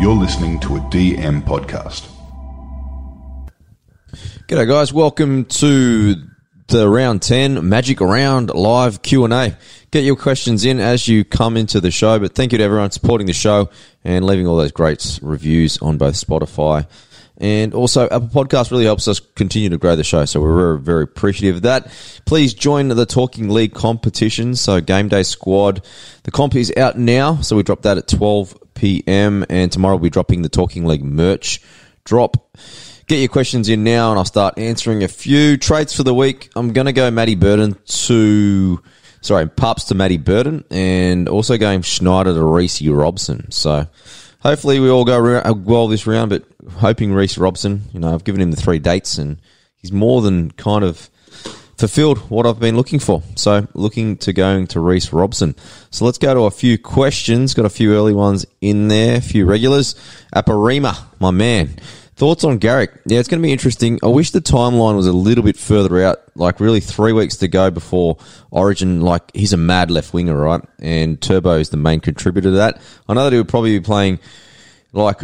You're listening to a DM podcast. G'day guys, welcome to the round 10 magic round live Q&A. Get your questions in as you come into the show, but thank you to everyone supporting the show and leaving all those great reviews on both Spotify and also Apple Podcast really helps us continue to grow the show. So we're very, very appreciative of that. Please join the Talking League competition. So game day squad, the comp is out now. So we drop that at 12 p.m. and tomorrow we'll be dropping the Talking League merch drop. Get your questions in now and I'll start answering a few. trades for the week. I'm going to go Matty Burton to, sorry, Pups to Matty Burton and also going Schneider to Reece Robson. So hopefully we all go uh, well this round, but hoping Reece Robson, you know, I've given him the three dates and he's more than kind of fulfilled what I've been looking for. So looking to going to Reece Robson. So let's go to a few questions. Got a few early ones in there, a few regulars. Aparima, my man. Thoughts on Garrick? Yeah, it's going to be interesting. I wish the timeline was a little bit further out, like really three weeks to go before Origin. Like he's a mad left winger, right? And Turbo is the main contributor to that. I know that he would probably be playing like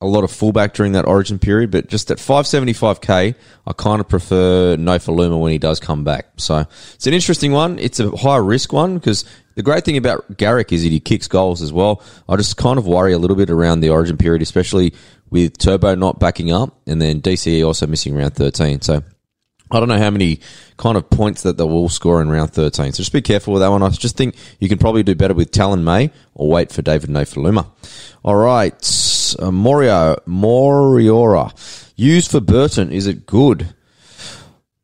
a lot of fullback during that origin period, but just at 575k, I kind of prefer Nofoaluma when he does come back. So it's an interesting one. It's a high risk one because the great thing about Garrick is that he kicks goals as well. I just kind of worry a little bit around the origin period, especially with Turbo not backing up and then DCE also missing round 13. So I don't know how many kind of points that they will score in round 13. So just be careful with that one. I just think you can probably do better with Taylan May or wait for David Nofoaluma. All right. Uh, Morio, Moriora. Hughes for Burton. Is it good?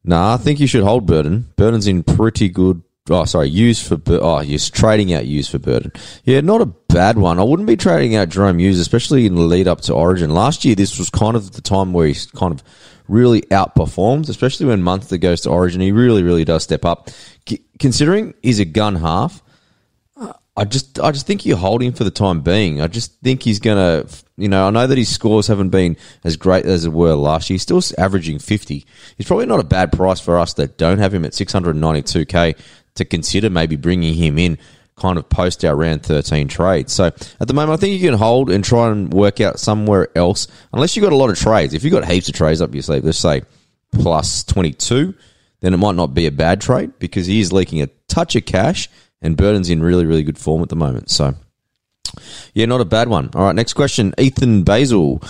Nah, I think you should hold Burton. Burton's in pretty good Oh, sorry, Hughes for oh, you're trading out Hughes for Burton. Yeah, not a bad one. I wouldn't be trading out Jahrome Hughes, especially in the lead up to Origin. Last year, this was kind of the time where he kind of really outperforms, especially when Munster goes to Origin. He really, really does step up. C- considering he's a gun half, I just, I just think you hold him for the time being. I just think he's gonna, you know, I know that his scores haven't been as great as it were last year. He's still averaging fifty. He's probably not a bad price for us that don't have him at six hundred ninety-two k to consider maybe bringing him in kind of post our round 13 trade. So at the moment, I think you can hold and try and work out somewhere else, unless you've got a lot of trades. If you've got heaps of trades up your sleeve, let's say plus 22, then it might not be a bad trade because he is leaking a touch of cash and Burton's in really, really good form at the moment. So yeah, not a bad one. All right, next question. Ethan Basil.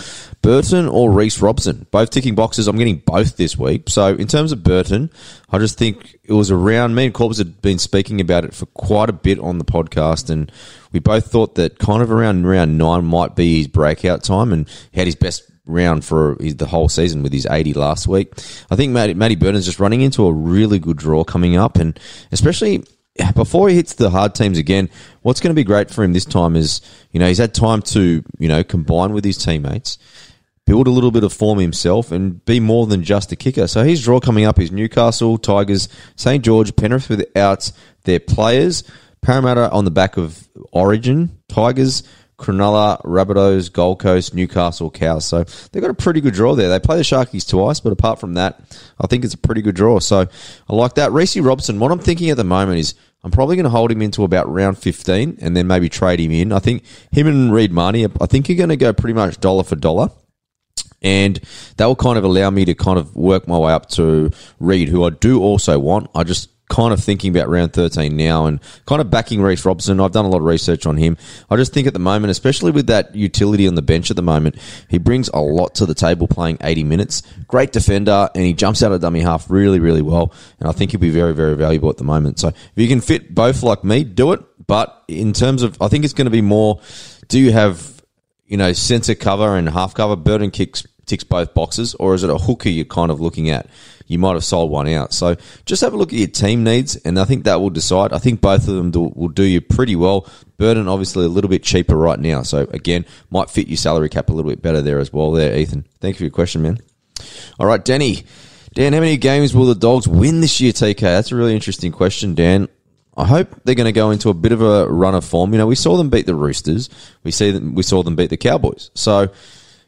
Burton or Reece Robson? Both ticking boxes. I'm getting both this week. So in terms of Burton, I just think it was around me and Corbs had been speaking about it for quite a bit on the podcast and we both thought that kind of around round nine might be his breakout time and he had his best round for the whole season with his 80 last week. I think Matty, Matty Burton's just running into a really good draw coming up and especially before he hits the hard teams again, what's going to be great for him this time is, you know, he's had time to, you know, combine with his teammates, build a little bit of form himself, and be more than just a kicker. So his draw coming up is Newcastle, Tigers, St. George, Penrith without their players, Parramatta on the back of Origin, Tigers, Cronulla, Rabbitohs, Gold Coast, Newcastle, Cows. So they've got a pretty good draw there. They play the Sharkies twice, but apart from that, I think it's a pretty good draw. So I like that. Reece Robson, what I'm thinking at the moment is I'm probably going to hold him into about round 15 and then maybe trade him in. I think him and Reed Mahoney, I think you're going to go pretty much dollar for dollar. And that will kind of allow me to kind of work my way up to Reed, who I do also want. I just kind of thinking about round 13 now and kind of backing Reece Robson. I've done a lot of research on him. I just think at the moment, especially with that utility on the bench at the moment, he brings a lot to the table playing 80 minutes. Great defender and he jumps out of dummy half really, really well. And I think he'll be very, very valuable at the moment. So if you can fit both like me, do it. But in terms of, I think it's going to be more, do you have, you know, centre cover and half cover? Burton kicks ticks both boxes, or is it a hooker you're kind of looking at? You might have sold one out. So just have a look at your team needs, and I think that will decide. I think both of them do, will do you pretty well. Burden, obviously, a little bit cheaper right now. So again, might fit your salary cap a little bit better there as well, there, Ethan. Thank you for your question, man. All right, Danny. Dan, how many games will the Dogs win this year, TK? That's a really interesting question, Dan. I hope they're going to go into a bit of a run of form. You know, we saw them beat the Roosters. We see them, we saw them beat the Cowboys. So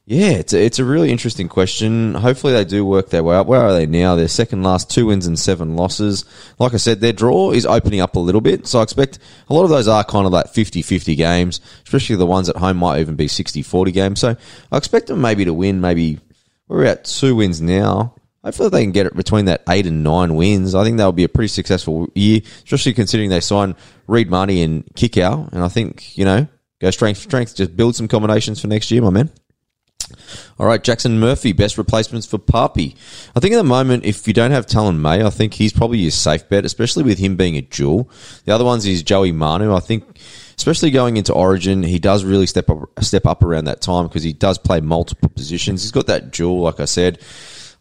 Yeah, it's a, it's a really interesting question. Hopefully they do work their way up. Where are they now? Their second last two wins and seven losses. Like I said, their draw is opening up a little bit. So I expect a lot of those are kind of like 50-50 games, especially the ones at home might even be 60-40 games. So I expect them maybe to win maybe, we're at two wins now. Hopefully they can get it between that eight and nine wins. I think that'll be a pretty successful year, especially considering they signed Reed Mahoney and Kikau. And I think, you know, go strength strength, just build some combinations for next year, my man. All right, Jackson Murphy, best replacements for Papi. I think at the moment, if you don't have Taylan May, I think he's probably your safe bet, especially with him being a dual. The other ones is Joey Manu. I think, especially going into Origin, he does really step up, step up around that time because he does play multiple positions. He's got that dual, like I said.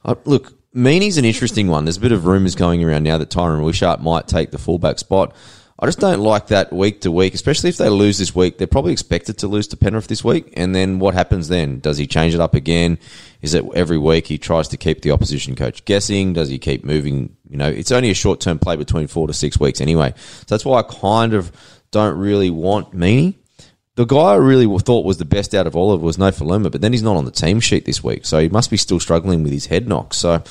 Uh, look, Meaney's an interesting one. There's a bit of rumours going around now that Tyran Wishart might take the fullback spot. I just don't like that week to week, especially if they lose this week. They're probably expected to lose to Penrith this week. And then what happens then? Does he change it up again? Is it every week he tries to keep the opposition coach guessing? Does he keep moving? You know, it's only a short term play between four to six weeks anyway. So that's why I kind of don't really want Meaney. The guy I really thought was the best out of all of was Nofoaluma, but then he's not on the team sheet this week. So he must be still struggling with his head knock. So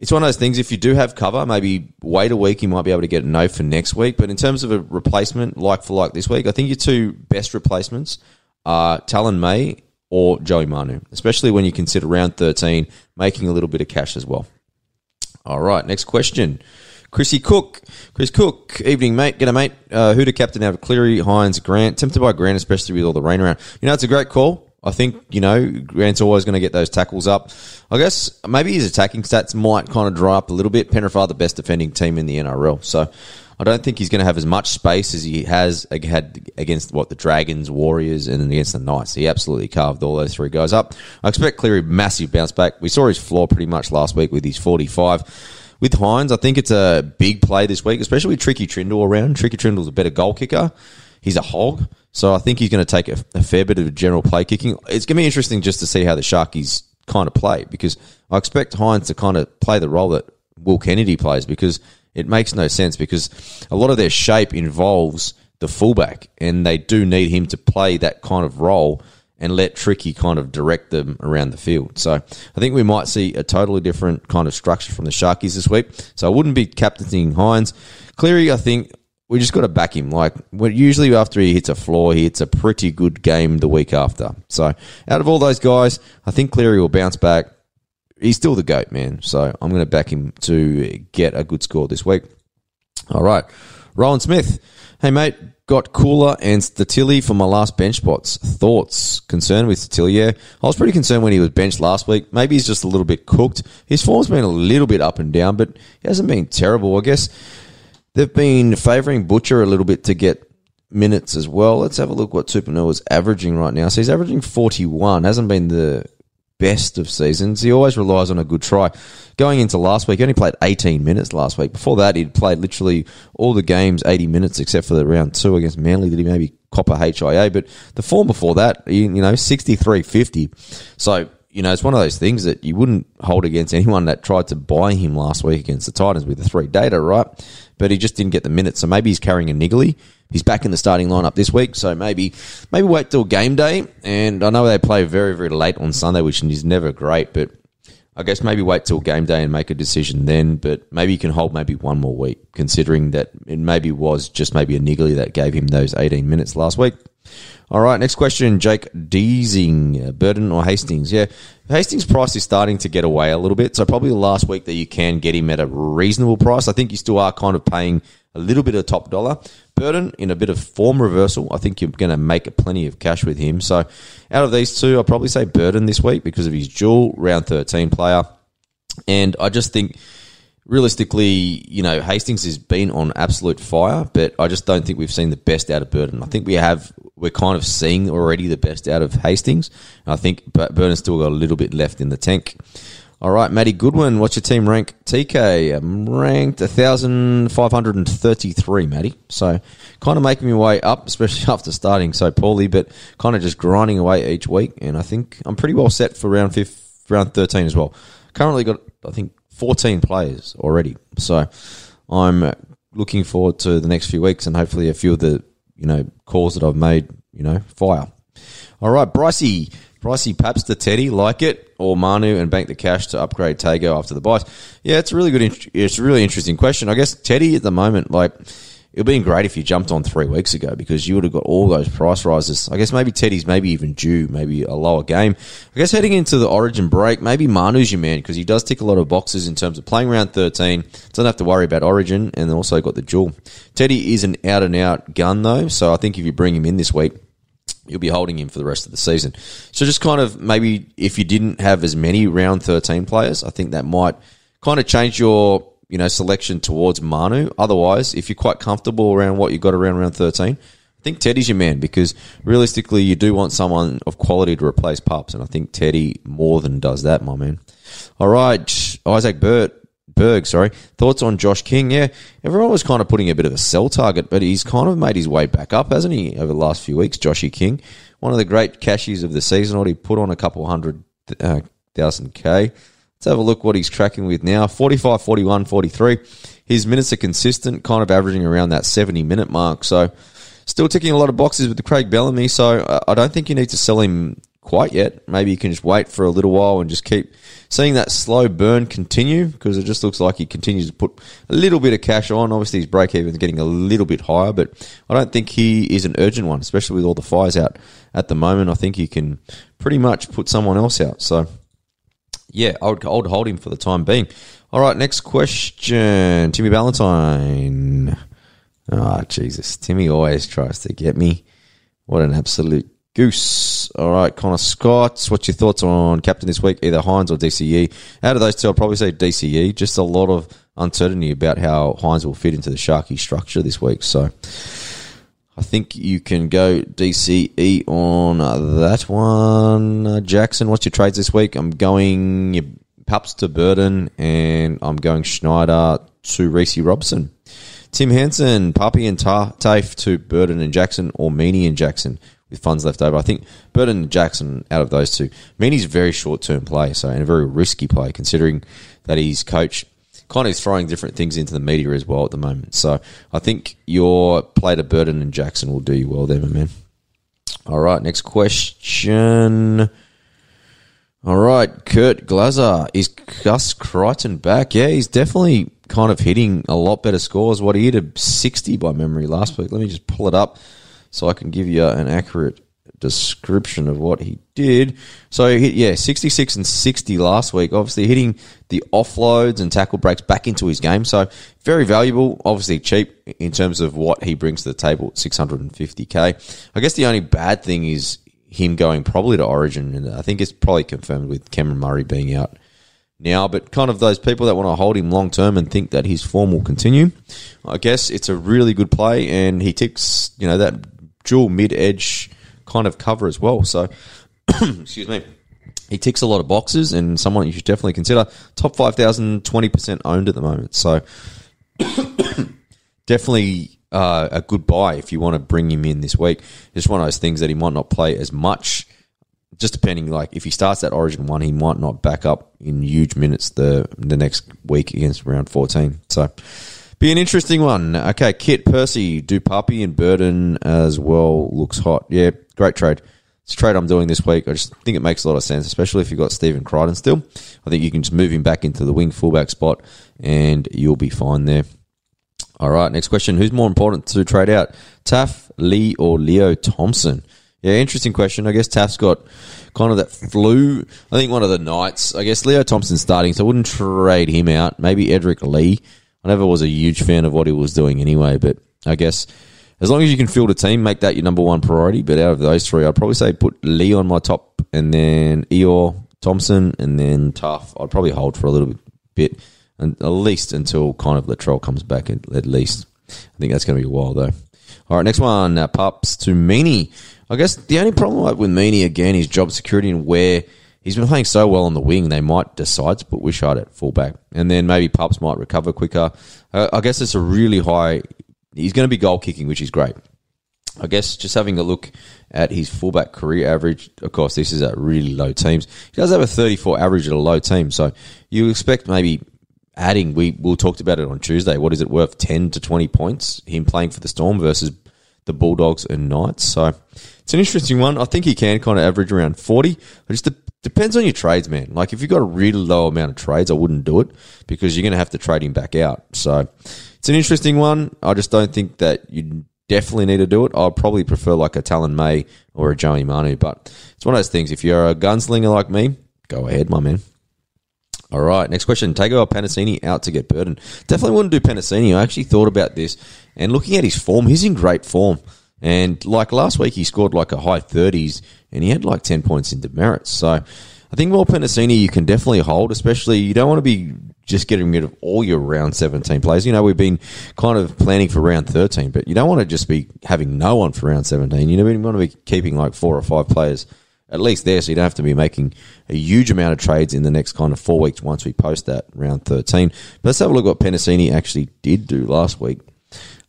it's one of those things. If you do have cover, maybe wait a week. You might be able to get a no for next week. But in terms of a replacement, like for like this week, I think your two best replacements are Taylan May or Joey Manu, especially when you consider round 13 making a little bit of cash as well. All right, next question. Chrissy Cook. Chris Cook, evening, mate. Get a mate. Uh, who to captain out of Cleary, Hynes, Grant? Tempted by Grant, especially with all the rain around. You know, it's a great call. I think, you know, Grant's always going to get those tackles up. I guess maybe his attacking stats might kind of dry up a little bit. Penrith are the best defending team in the NRL. So I don't think he's going to have as much space as he has had against what the Dragons, Warriors, and against the Knights. He absolutely carved all those three guys up. I expect Cleary massive bounce back. We saw his floor pretty much last week with his 45 with Hynes, I think it's a big play this week, especially with Tricky Trindall around. Tricky Trindall's a better goal kicker. He's a hog. So I think he's going to take a, a, fair bit of general play kicking. It's going to be interesting just to see how the Sharkies kind of play because I expect Hynes to kind of play the role that Will Kennedy plays because it makes no sense because a lot of their shape involves the fullback and they do need him to play that kind of role and let Tricky kind of direct them around the field. So I think we might see a totally different kind of structure from the Sharkies this week. So I wouldn't be captaining Hynes. Cleary, I think we just got to back him. Like usually after he hits a floor, he hits a pretty good game the week after. So out of all those guys, I think Cleary will bounce back. He's still the goat, man. So I'm going to back him to get a good score this week. All right, Rowan Smith. Hey mate, got Cooler and Sitili for my last bench spots. Thoughts? Concerned with Sitili? Yeah, I was pretty concerned when he was benched last week. Maybe he's just a little bit cooked. His form's been a little bit up and down, but he hasn't been terrible. I guess They've been favouring Butcher a little bit to get minutes as well. Let's have a look what Tupouniua is averaging right now. So he's averaging 41. Hasn't been the best of seasons. He always relies on a good try. Going into last week, he only played 18 minutes last week. Before that, he'd played literally all the games 80 minutes except for the round two against Manly. Did he maybe cop a HIA? But the form before that, you know, 63 50. So you know, it's one of those things that you wouldn't hold against anyone that tried to buy him last week against the Titans with the three data, right? But he just didn't get the minutes. So maybe he's carrying a niggly. He's back in the starting lineup this week. So maybe, maybe wait till game day. And I know they play very, very late on Sunday, which is never great, but I guess maybe wait till game day and make a decision then. But maybe you can hold maybe one more week, considering that it maybe was just maybe a niggly that gave him those 18 minutes last week. All right, next question, Jake Deasing, uh, Burton or Hastings? Yeah, Hastings' price is starting to get away a little bit, so probably the last week that you can get him at a reasonable price. I think you still are kind of paying a little bit of top dollar. Burton in a bit of form reversal. I think you're going to make plenty of cash with him. So out of these two, I'll probably say Burton this week because of his dual round 13 player. And I just think realistically, you know, Hastings has been on absolute fire, but I just don't think we've seen the best out of Burton. I think we have, we're kind of seeing already the best out of Hastings. I think Burton's still got a little bit left in the tank. All right, Matty Goodwin, what's your team rank? TK, I'm ranked 1,533, Matty. So kind of making my way up, especially after starting so poorly, but kind of just grinding away each week. And I think I'm pretty well set for round fifth, round 13 as well. Currently got, I think, 14 players already. So I'm looking forward to the next few weeks and hopefully a few of the, you know, calls that I've made, you know, fire. All right, Brycey, Pricey Paps to Teddy, like it, or Manu and bank the cash to upgrade Tago after the buys? Yeah, it's a really good. It's a really interesting question. I guess Teddy at the moment, like, it would have been great if you jumped on three weeks ago because you would have got all those price rises. I guess maybe Teddy's maybe even due, maybe a lower game. I guess heading into the Origin break, maybe Manu's your man because he does tick a lot of boxes in terms of playing round 13. Doesn't have to worry about Origin and also got the dual. Teddy is an out and out gun though, so I think if you bring him in this week, you'll be holding him for the rest of the season. So just kind of maybe if you didn't have as many round 13 players, I think that might kind of change your, you know, selection towards Manu. Otherwise, if you're quite comfortable around what you got around round 13, I think Teddy's your man because realistically you do want someone of quality to replace Pups and I think Teddy more than does that, my man. All right, Isaac Burt Berg, sorry. Thoughts on Josh King? Yeah, everyone was kind of putting a bit of a sell target, but he's kind of made his way back up, hasn't he, over the last few weeks? Joshy King, one of the great cashies of the season. Already put on a couple hundred uh, thousand K. Let's have a look what he's tracking with now 45, 41, 43. His minutes are consistent, kind of averaging around that 70 minute mark. So, still ticking a lot of boxes with the Craig Bellamy. So, uh, I don't think you need to sell him quite yet. Maybe you can just wait for a little while and just keep seeing that slow burn continue because it just looks like he continues to put a little bit of cash on. Obviously, his break even is getting a little bit higher, but I don't think he is an urgent one, especially with all the fires out at the moment. I think he can pretty much put someone else out. So, yeah, I would, I would hold him for the time being. All right, next question. Timmy Valentine. Ah, Jesus. Timmy always tries to get me. What an absolute goose. All right, Connor Scott. What's your thoughts on captain this week? Either Hynes or DCE? Out of those two, I'll probably say DCE. Just a lot of uncertainty about how Hynes will fit into the Sharky structure this week. So I think you can go DCE on that one. Uh, Jackson, what's your trades this week? I'm going Pups to Burden and I'm going Schneider to Reece Robson. Tim Henson, Puppy and Ta- Tafe to Burden and Jackson or Meany and Jackson with funds left over. I think Burden and Jackson out of those two. Meany's a very short term play, so and a very risky play considering that his coach kind of throwing different things into the media as well at the moment. So I think your play to Burden and Jackson will do you well there, my man. All right, next question. All right, Kurt Glazer. Is Gus Crichton back? Yeah, he's definitely kind of hitting a lot better scores. What he hit a 60 by memory last week. Let me just pull it up so I can give you an accurate description of what he did. So he hit, yeah, 66 and 60 last week. Obviously hitting the offloads and tackle breaks back into his game. So very valuable, obviously cheap in terms of what he brings to the table at 650k. I guess the only bad thing is him going probably to Origin, and I think it's probably confirmed with Cameron Murray being out now. But kind of those people that want to hold him long term and think that his form will continue, I guess it's a really good play, and he ticks you know that dual mid edge kind of cover as well. So, excuse me. He ticks a lot of boxes and someone you should definitely consider. Top 5,000, 20% owned at the moment. So, definitely uh, a good buy if you want to bring him in this week. Just one of those things that he might not play as much. Just depending, like if he starts that Origin one, he might not back up in huge minutes the the next week against round fourteen. So, be an interesting one. Okay, Kit Percy, Dupapi and Burden as well looks hot. Yeah, great trade. It's a trade I'm doing this week. I just think it makes a lot of sense, especially if you've got Stephen Crichton still. I think you can just move him back into the wing fullback spot and you'll be fine there. All right, next question. Who's more important to trade out? Taff, Lee, or Leo Thompson? Yeah, interesting question. I guess Taff's got kind of that flu. I think one of the nights. I guess Leo Thompson's starting, so I wouldn't trade him out. Maybe Edric Lee. I never was a huge fan of what he was doing anyway, but I guess as long as you can field a team, make that your number one priority. But out of those three, I'd probably say put Lee on my top, and then Eeyore, Thompson, and then Tough. I'd probably hold for a little bit, and at least until kind of Latrell comes back. At, at least, I think that's going to be a while though. All right, next one, uh, pups to Meany. I guess the only problem with Meany again is job security and where he's been playing so well on the wing, they might decide to put Wishart at fullback, and then maybe Pups might recover quicker. Uh, I guess it's a really high. He's going to be goal kicking, which is great. I guess just having a look at his fullback career average. Of course, this is at really low teams. He does have a 34 average at a low team, so you expect maybe adding. We we talked about it on Tuesday. What is it worth? 10 to 20 points. Him playing for the Storm versus the Bulldogs and Knights. So it's an interesting one. I think he can kind of average around 40. Just de- depends on your trades, man. Like if you've got a really low amount of trades, I wouldn't do it because you're going to have to trade him back out. So it's an interesting one. I just don't think that you definitely need to do it. I'd probably prefer like a Taylan May or a Joey Manu, but it's one of those things. If you're a gunslinger like me, go ahead, my man. All right, next question. Tago or Panasini out to get Burton? Definitely wouldn't do Panasini. I actually thought about this and looking at his form, he's in great form. And like last week, he scored like a high 30s and he had like 10 points in demerits. So I think more Panasini you can definitely hold, especially you don't want to be just getting rid of all your round 17 players. You know, we've been kind of planning for round 13, but you don't want to just be having no one for round 17. You know, you want to be keeping like four or five players at least there, so you don't have to be making a huge amount of trades in the next kind of four weeks once we post that round 13. But let's have a look what Penasini actually did do last week.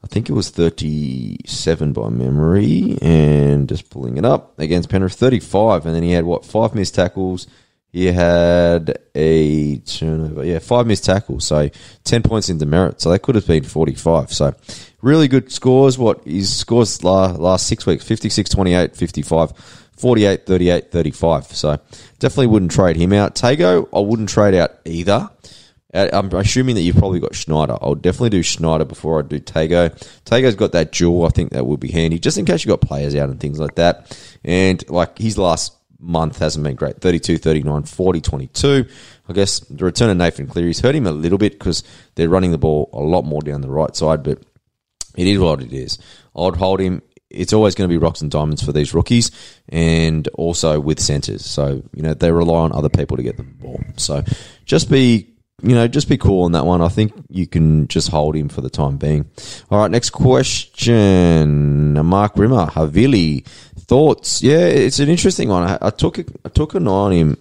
I think it was 37 by memory, and just pulling it up against Penrith, 35, and then he had what five missed tackles. He had a turnover, yeah, five missed tackles, so 10 points in demerit. So that could have been 45. So really good scores. What his scores last, last six weeks 56, 28, 55, 48, 38, 35. So definitely wouldn't trade him out. Tago, I wouldn't trade out either. Uh, I'm assuming that you've probably got Schneider. I'll definitely do Schneider before I do Tago. Tago's got that dual. I think that will be handy, just in case you've got players out and things like that. And like his last month hasn't been great 32, 39, 40, 22. I guess the return of Nathan Cleary's hurt him a little bit because they're running the ball a lot more down the right side, but it is what it is. I'd hold him. It's always going to be rocks and diamonds for these rookies and also with centres. So, you know, they rely on other people to get the ball. So just be you know, just be cool on that one. I think you can just hold him for the time being. All right, next question. Mark Rimmer, Havili. Thoughts? Yeah, it's an interesting one. I, I took a, I took an eye on him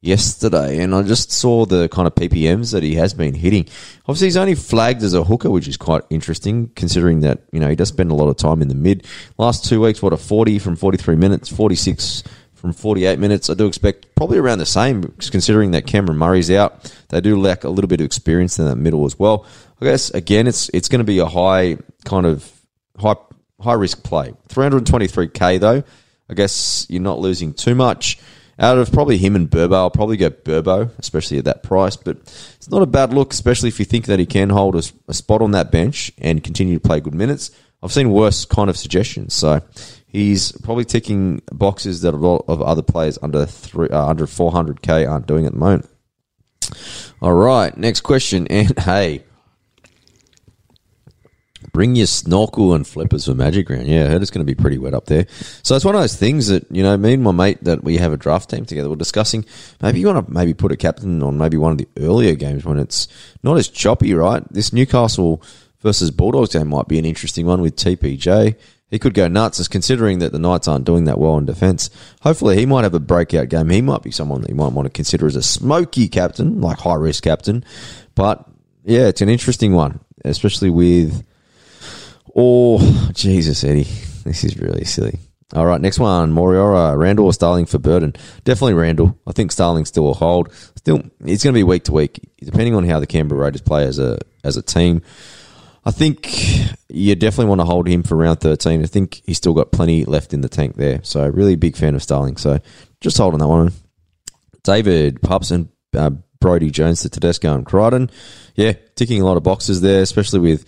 yesterday, and I just saw the kind of PPMs that he has been hitting. Obviously, he's only flagged as a hooker, which is quite interesting, considering that you know he does spend a lot of time in the mid. Last two weeks, what a forty from forty three minutes, forty six from 48 minutes. I do expect probably around the same, considering that Cameron Murray's out. They do lack a little bit of experience in that middle as well. I guess again, it's it's going to be a high kind of high high risk play. 323k though. I guess you're not losing too much. Out of probably him and Burbo, I'll probably go Burbo, especially at that price. But it's not a bad look, especially if you think that he can hold a, a spot on that bench and continue to play good minutes. I've seen worse kind of suggestions. So He's probably ticking boxes that a lot of other players under three, uh, under 400k aren't doing at the moment. All right, next question. And hey, bring your snorkel and flippers for Magic Round. Yeah, I heard it's going to be pretty wet up there. So it's one of those things that, you know, me and my mate that we have a draft team together, we're discussing maybe you want to maybe put a captain on maybe one of the earlier games when it's not as choppy, right? This Newcastle versus Bulldogs game might be an interesting one with TPJ he could go nuts, as considering that the Knights aren't doing that well in defence. Hopefully, he might have a breakout game. He might be someone that you might want to consider as a smoky captain, like high risk captain. But yeah, it's an interesting one, especially with. Oh, Jesus, Eddie. This is really silly. All right, next one. Moriora, Randall or Starling for Burton? Definitely Randall. I think Starling still a hold. Still, it's going to be week to week, depending on how the Canberra Raiders play as a as a team. I think you definitely want to hold him for round 13. I think he's still got plenty left in the tank there. So, really big fan of Starling. So, just holding that one. David Pups and uh, Brodie Jones to Tedesco and Crichton. Yeah, ticking a lot of boxes there, especially with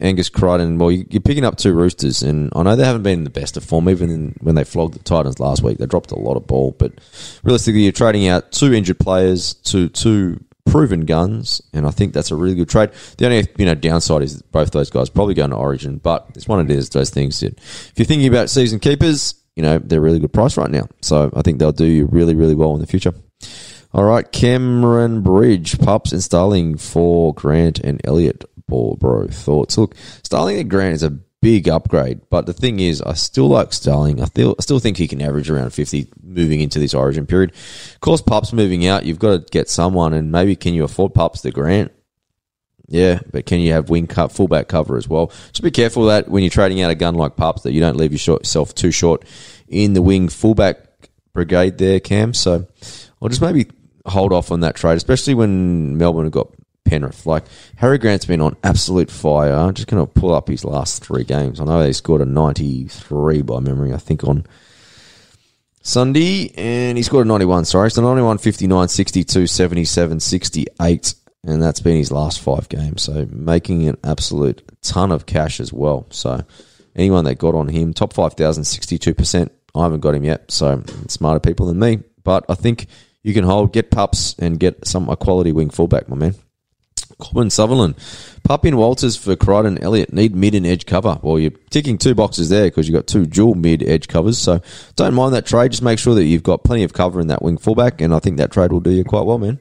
Angus Crichton. Well, you're picking up two Roosters, and I know they haven't been in the best of form, even when they flogged the Titans last week. They dropped a lot of ball, but realistically, you're trading out two injured players to two proven guns, and I think that's a really good trade. The only you know downside is both those guys probably going to Origin, but it's one of those those things that if you're thinking about season keepers, you know they're really good price right now. So I think they'll do you really really well in the future. All right, Cameron Bridge, Pups and Starling for Grant and Elliot. Bro, thoughts. Look, Starling and Grant is a big upgrade. But the thing is, I still like Starling. I still, I still think he can average around 50 moving into this origin period. Of course, Pups moving out, you've got to get someone, and maybe can you afford Pups the Grant? Yeah, but can you have wing cut fullback cover as well? Just be careful that when you're trading out a gun like Pups, that you don't leave yourself too short in the wing fullback brigade there, Cam. So I'll just maybe hold off on that trade, especially when Melbourne have got Penrith. Like Harry Grant's been on absolute fire. I'm just going to pull up his last three games. I know they scored a 93 by memory, I think, on Sunday, and he scored a 91, sorry. So 91, 59, 62, 77, 68, and that's been his last five games. So making an absolute ton of cash as well. So anyone that got on him, top 5,000, 62%. I haven't got him yet, so smarter people than me. But I think you can hold, get pups, and get some a quality wing fullback, my man. Corbin Sutherland. Pup in Walters for Crichton Elliott. Need mid and edge cover. Well, you're ticking two boxes there because you've got two dual mid edge covers. So don't mind that trade. Just make sure that you've got plenty of cover in that wing fullback, and I think that trade will do you quite well, man.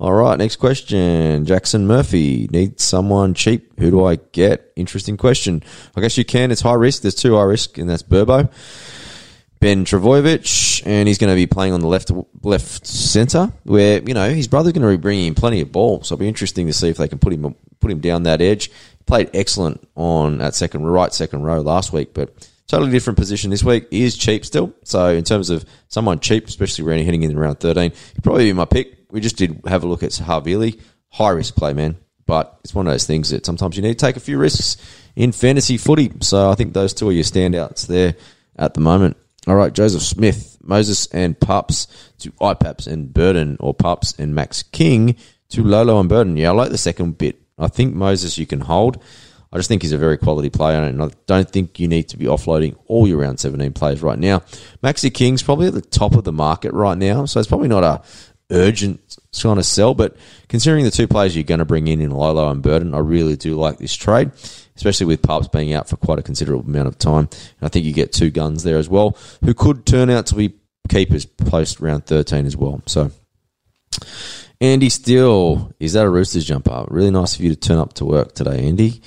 All right, next question. Jackson Murphy needs someone cheap. Who do I get? Interesting question. I guess you can. It's high risk. There's two high risk, and that's Burbo. Ben Trbojevic, and he's going to be playing on the left left centre, where you know his brother's going to be bringing in plenty of ball. So it'll be interesting to see if they can put him put him down that edge. He played excellent on that second right second row last week, but totally different position this week. He is cheap still, so in terms of someone cheap, especially when heading in around thirteen, he'd probably be my pick. We just did have a look at Havili, high risk play, man, but it's one of those things that sometimes you need to take a few risks in fantasy footy. So I think those two are your standouts there at the moment. All right, Joseph Smith, Moses and Pups to IPAPs and Burden, or Pups and Max King to Lolo and Burden. Yeah, I like the second bit. I think Moses you can hold. I just think he's a very quality player, and I don't think you need to be offloading all your round 17 players right now. Maxi King's probably at the top of the market right now, so it's probably not a urgent kind of sell, but considering the two players you're going to bring in in Lolo and Burden, I really do like this trade especially with Pups being out for quite a considerable amount of time. And I think you get two guns there as well, who could turn out to be keepers post round 13 as well. So, Andy Steele, is that a Roosters jumper? Really nice of you to turn up to work today, Andy.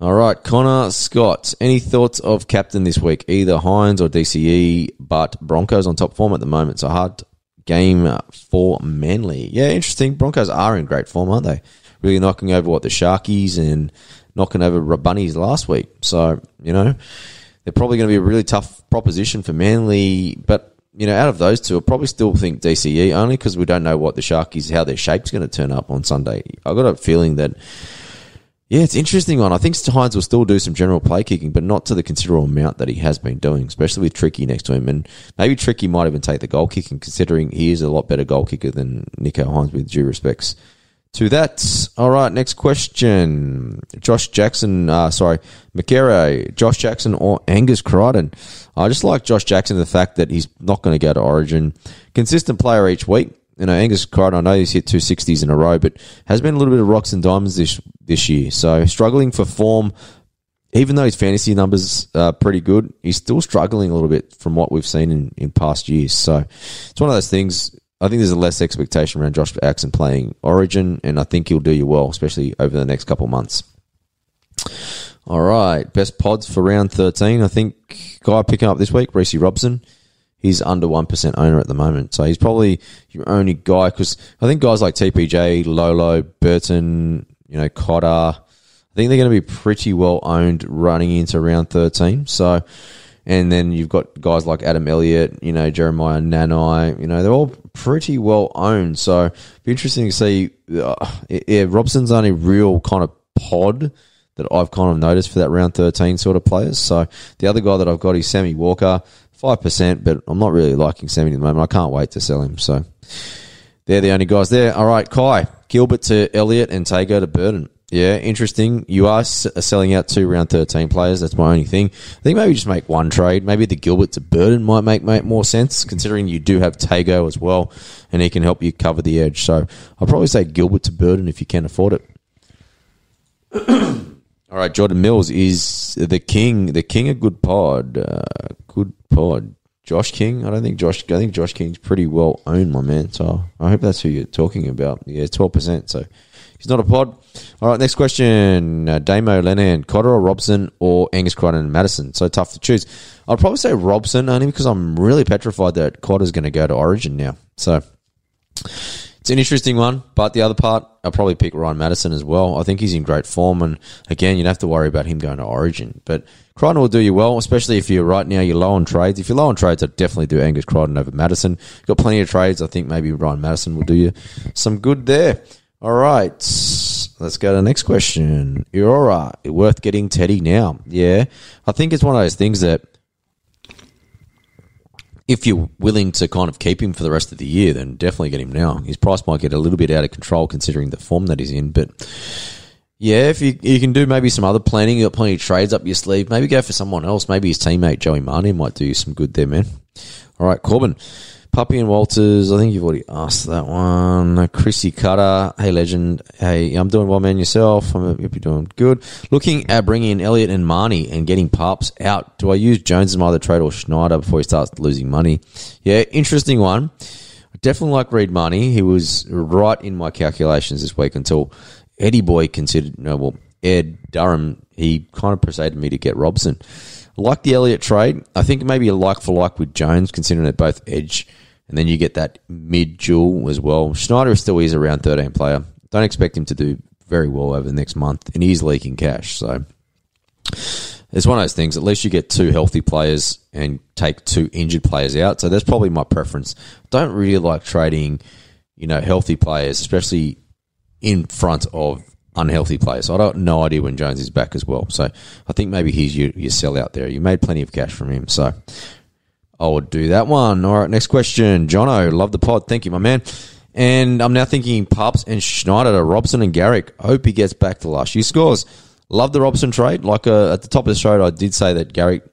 All right, Connor Scott. Any thoughts of captain this week? Either Hynes or DCE, but Broncos on top form at the moment. So hard game uh, for Manly. Yeah, interesting. Broncos are in great form, aren't they? Really knocking over what the Sharkies and knocking over Bunnies last week. So, you know, they're probably going to be a really tough proposition for Manly. But, you know, out of those two, I probably still think DCE only because we don't know what the Sharkies, how their shape's going to turn up on Sunday. I've got a feeling that, yeah, it's interesting one. I think Hynes will still do some general play kicking, but not to the considerable amount that he has been doing, especially with Tricky next to him. And maybe Tricky might even take the goal kicking, considering he is a lot better goal kicker than Nico Hynes, with due respects to that. All right, next question. Josh Jackson, uh, sorry, McCary, Josh Jackson or Angus Crichton? I just like Josh Jackson, the fact that he's not going to go to Origin. Consistent player each week. You know, Angus Crichton, I know he's hit two 60s in a row, but has been a little bit of rocks and diamonds this, this year. So struggling for form, even though his fantasy numbers are pretty good, he's still struggling a little bit from what we've seen in, in past years. So it's one of those things I think there's a less expectation around Josh Jackson playing Origin, and I think he'll do you well, especially over the next couple months. All right, best pods for round 13. I think guy picking up this week, Reece Robson. He's under 1% owner at the moment. So he's probably your only guy because I think guys like TPJ, Lolo, Burton, you know, Cotter, I think they're going to be pretty well owned running into round 13. So and then you've got guys like Adam Elliott, you know, Jeremiah Nanai, you know, they're all pretty well owned. So it'd be interesting to see. Uh, yeah, Robson's only real kind of pod that I've kind of noticed for that round 13 sort of players. So the other guy that I've got is Sammy Walker, 5%, but I'm not really liking Sammy at the moment. I can't wait to sell him. So they're the only guys there. All right, Kai, Gilbert to Elliott and Tago to Burton. Yeah, interesting. You are uh, selling out two round 13 players. That's my only thing. I think maybe just make one trade. Maybe the Gilbert to Burden might make, make more sense, considering you do have Tago as well, and he can help you cover the edge. So I'll probably say Gilbert to Burden if you can afford it. All right, Jordan Mills is the king. The king of good pod. Uh, good pod. Josh King. I don't think Josh. I think Josh King's pretty well owned, my man. So I hope that's who you're talking about. Yeah, twelve percent. So He's not a pod. All right, next question. Uh, Damo, Lennon, Cotter or Robson or Angus Crichton and Matterson? So tough to choose. I'd probably say Robson only because I'm really petrified that Cotter's going to go to Origin now. So an interesting one. But the other part, I'll probably pick Ryan Matterson as well. I think he's in great form. And again, you don't have to worry about him going to Origin. But Crichton will do you well, especially if you're right now, you're low on trades. If you're low on trades, I'd definitely do Angus Crichton over Matterson. Got plenty of trades. I think maybe Ryan Matterson will do you some good there. All right. Let's go to the next question. Iora, worth getting Teddy now? Yeah. I think it's one of those things that if you're willing to kind of keep him for the rest of the year, then definitely get him now. His price might get a little bit out of control considering the form that he's in, but yeah, if you you can do maybe some other planning, you got plenty of trades up your sleeve. Maybe go for someone else. Maybe his teammate Joey Manu might do you some good there, man. All right, Corbin. Puppy and Walters, I think you've already asked that one. Chrissy Cutter, hey legend, hey, I'm doing well, man. Yourself, I'm hope you're doing good. Looking at bringing in Elliott and Mahoney and getting Pups out. Do I use Jones as my other trade or Schneider before he starts losing money? Yeah, interesting one. I definitely like Reed Mahoney. He was right in my calculations this week until Eddie Boy considered, no, well, Ed Durham, he kind of persuaded me to get Robson. Like the Elliott trade, I think maybe a like for like with Jones, considering they're both edge, and then you get that mid dual as well. Schneider still is a round 13 player. Don't expect him to do very well over the next month, and he's leaking cash. So it's one of those things. At least you get two healthy players and take two injured players out. So that's probably my preference. Don't really like trading, you know, healthy players, especially in front of unhealthy players. I don't no idea when Jones is back as well. So I think maybe he's your, your sell out there. You made plenty of cash from him. So I would do that one. All right, next question. Jono, love the pod. Thank you, my man. And I'm now thinking Pups and Schneider to Robson and Garrick. Hope he gets back to last year's scores. Love the Robson trade. Like uh, at the top of the show, I did say that Garrick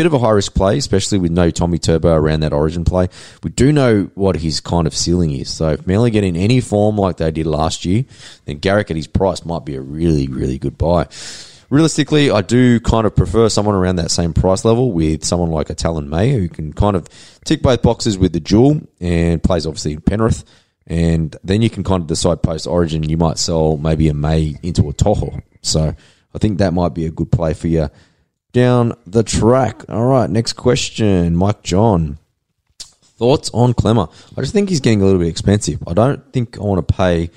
bit of a high risk play, especially with no Tommy Turbo around that Origin play. We do know what his kind of ceiling is. So if Manly get in any form like they did last year, then Garrick at his price might be a really, really good buy. Realistically, I do kind of prefer someone around that same price level with someone like a Taylan May who can kind of tick both boxes with the dual and plays obviously in Penrith. And then you can kind of decide post Origin, you might sell maybe a May into a Toho. So I think that might be a good play for you down the track. All right, next question. Mike John. Thoughts on Klemmer? I just think he's getting a little bit expensive. I don't think I want to pay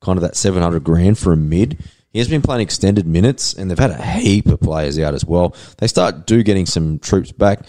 kind of that 700 grand for a mid. He has been playing extended minutes, and they've had a heap of players out as well. They start do getting some troops back.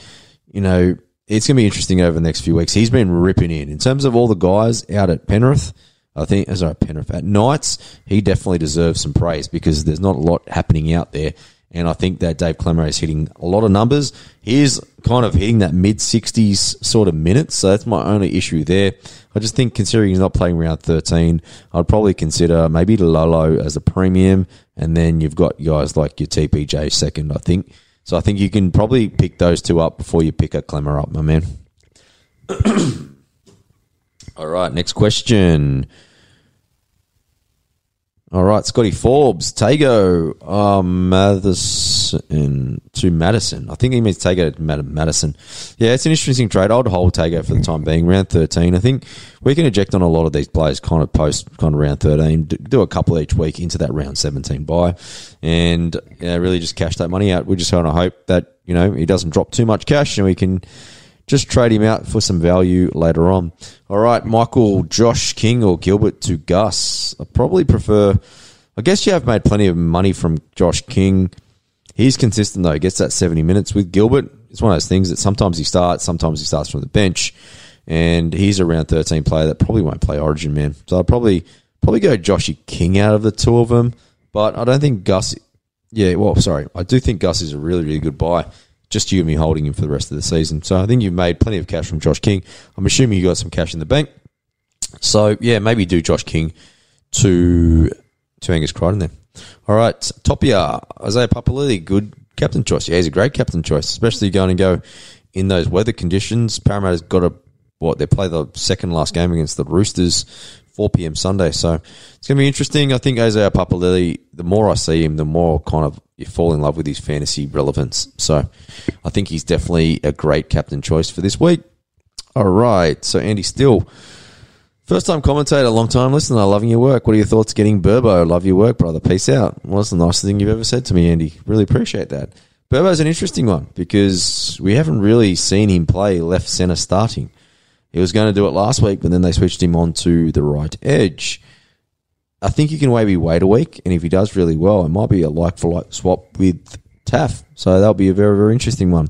You know, it's going to be interesting over the next few weeks. He's been ripping in. In terms of all the guys out at Penrith, I think, uh, sorry, Penrith, at Knights, he definitely deserves some praise because there's not a lot happening out there. And I think that Dave Klemmer is hitting a lot of numbers. He's kind of hitting that mid 60s sort of minutes. So that's my only issue there. I just think considering he's not playing round 13, I'd probably consider maybe Lolo as a premium. And then you've got guys like your TPJ second, I think. So I think you can probably pick those two up before you pick a Klemmer up, my man. All right, next question. All right, Scotty Forbes, Tago, uh, Matterson to Matterson. I think he means Tago to Matterson. Yeah, it's an interesting trade. I'd hold Tago for the time being. Round 13. I think we can eject on a lot of these players kind of post kind of round 13, do a couple each week into that round 17 buy and yeah, really just cash that money out. We're just kind of hope that, you know, he doesn't drop too much cash and we can just trade him out for some value later on. All right, Michael, Josh King, or Gilbert to Gus. I probably prefer. I guess you have made plenty of money from Josh King. He's consistent though. Gets that seventy minutes with Gilbert. It's one of those things that sometimes he starts, sometimes he starts from the bench, and he's a round thirteen player that probably won't play Origin, man. So I'd probably probably go Joshy King out of the two of them, but I don't think Gus. Yeah, well, sorry, I do think Gus is a really really good buy just you and me holding him for the rest of the season. So I think you've made plenty of cash from Josh King. I'm assuming you got some cash in the bank. So yeah, maybe do Josh King to to Angus Crichton there. All right, Topia Isaiah Papali'i, good captain choice. Yeah, he's a great captain choice, especially going to go in those weather conditions. Parramatta's got a what they play the second last game against the Roosters, 4 p.m. Sunday. So it's going to be interesting. I think Isaiah Papali'i, the more I see him, the more kind of you fall in love with his fantasy relevance. So I think he's definitely a great captain choice for this week. All right. So Andy Still, first time commentator, long time listener, loving your work. What are your thoughts getting Burbo? Love your work, brother. Peace out. What's the nicest thing you've ever said to me, Andy? Really appreciate that. Burbo's an interesting one because we haven't really seen him play left centre starting. He was going to do it last week, but then they switched him on to the right edge. I think you can maybe wait a week, and if he does really well, it might be a like for like swap with Taff. So that'll be a very, very interesting one.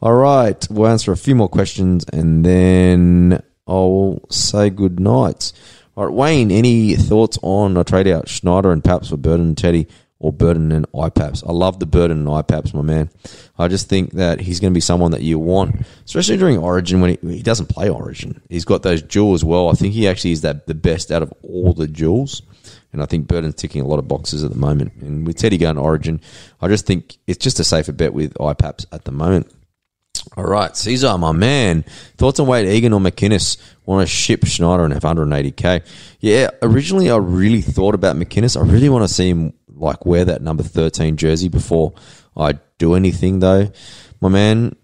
All right, we'll answer a few more questions and then I'll say good night. All right, Wayne, any thoughts on a trade out Schneider and Paps for Burton and Teddy or Burton and IPAPs? I love the Burton and IPAPs, my man. I just think that he's going to be someone that you want, especially during Origin when he, he doesn't play Origin. He's got those as well. I think he actually is that the best out of all the duals. And I think Burton's ticking a lot of boxes at the moment. And with Teddy going to Origin, I just think it's just a safer bet with IPAPs at the moment. All right, Caesar, my man. Thoughts on Wade Egan or McInnes? Want to ship Schneider and have 180k? Yeah, originally I really thought about McInnes. I really want to see him like wear that number 13 jersey before I do anything, though. My man,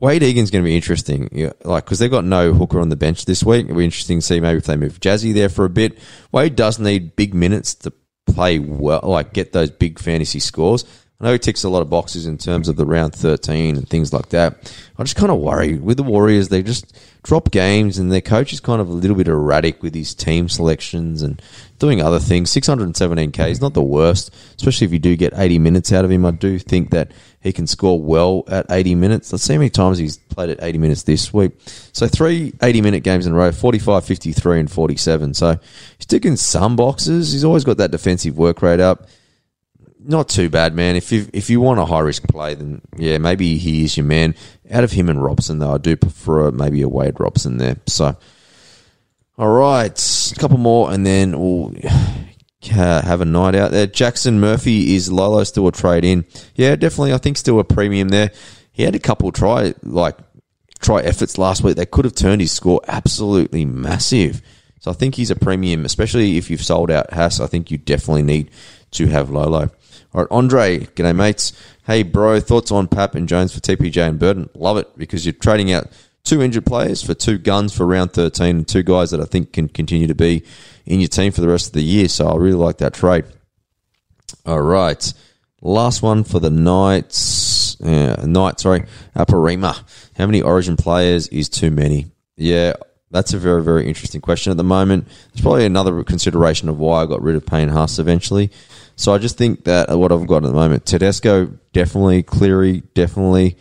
Wayde Egan's going to be interesting, like because they've got no hooker on the bench this week. It'll be interesting to see maybe if they move Jazzy there for a bit. Wade does need big minutes to play well, like get those big fantasy scores. I know he ticks a lot of boxes in terms of the round 13 and things like that. I just kind of worry with the Warriors. They just drop games and their coach is kind of a little bit erratic with his team selections and doing other things. 617k is not the worst, especially if you do get 80 minutes out of him. I do think that he can score well at 80 minutes. Let's see how many times he's played at 80 minutes this week. So three 80 minute games in a row 45, 53, and 47. So he's ticking some boxes. He's always got that defensive work rate up not too bad, man. If you if you want a high risk play, then yeah, maybe he is your man. Out of him and Robson, though, I do prefer maybe a Wade Robson there. So, all right, a couple more, and then we'll have a night out there. Jackson Murphy is Lolo still a trade in? Yeah, definitely. I think still a premium there. He had a couple try like try efforts last week. They could have turned his score absolutely massive. So I think he's a premium, especially if you've sold out Haas. I think you definitely need to have Lolo. All right, Andre, g'day mates. Hey bro, thoughts on Pap and Jones for TPJ and Burton? Love it because you're trading out two injured players for two guns for round 13 and two guys that I think can continue to be in your team for the rest of the year. So I really like that trade. All right. Last one for the Knights. Uh, sorry. Aparima. How many Origin players is too many? Yeah, that's a very, very interesting question at the moment. It's probably another consideration of why I got rid of Payne Haas eventually. So I just think that what I've got at the moment, Tedesco definitely, Cleary definitely,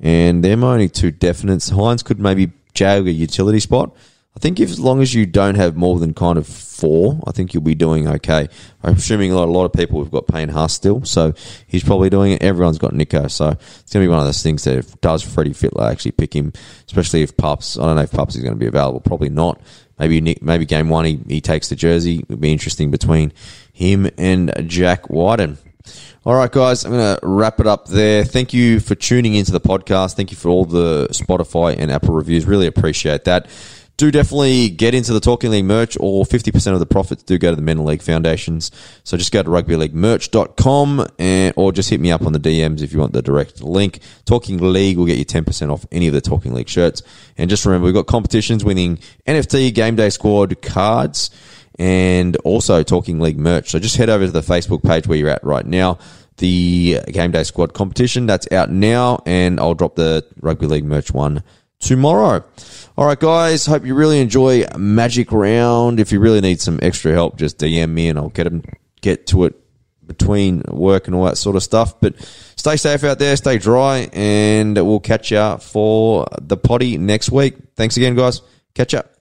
and they're my only two definites. Hynes could maybe jag a utility spot. I think if as long as you don't have more than kind of four, I think you'll be doing okay. I'm assuming a lot, a lot of people have got Payne Haas still, so he's probably doing it. Everyone's got Nicho, so it's going to be one of those things that if does Freddy Fittler actually pick him, especially if Pups, I don't know if Pups is going to be available, probably not. Maybe maybe game one he, he takes the jersey. It would be interesting between him and Jack Wighton. All right, guys, I'm going to wrap it up there. Thank you for tuning into the podcast. Thank you for all the Spotify and Apple reviews. Really appreciate that. Do definitely get into the Talking League merch, or 50% of the profits do go to the Men League Foundations. So just go to rugbyleaguemerch.com and, or just hit me up on the DMs if you want the direct link. Talking League will get you 10% off any of the Talking League shirts. And just remember, we've got competitions winning NFT Game Day Squad cards and also Talking League merch. So just head over to the Facebook page where you're at right now. The Game Day Squad competition that's out now, and I'll drop the Rugby League merch one tomorrow. All right, guys. Hope you really enjoy Magic Round. If you really need some extra help, just DM me and I'll get them get to it between work and all that sort of stuff. But stay safe out there, stay dry, and we'll catch you for the potty next week. Thanks again, guys. Catch up.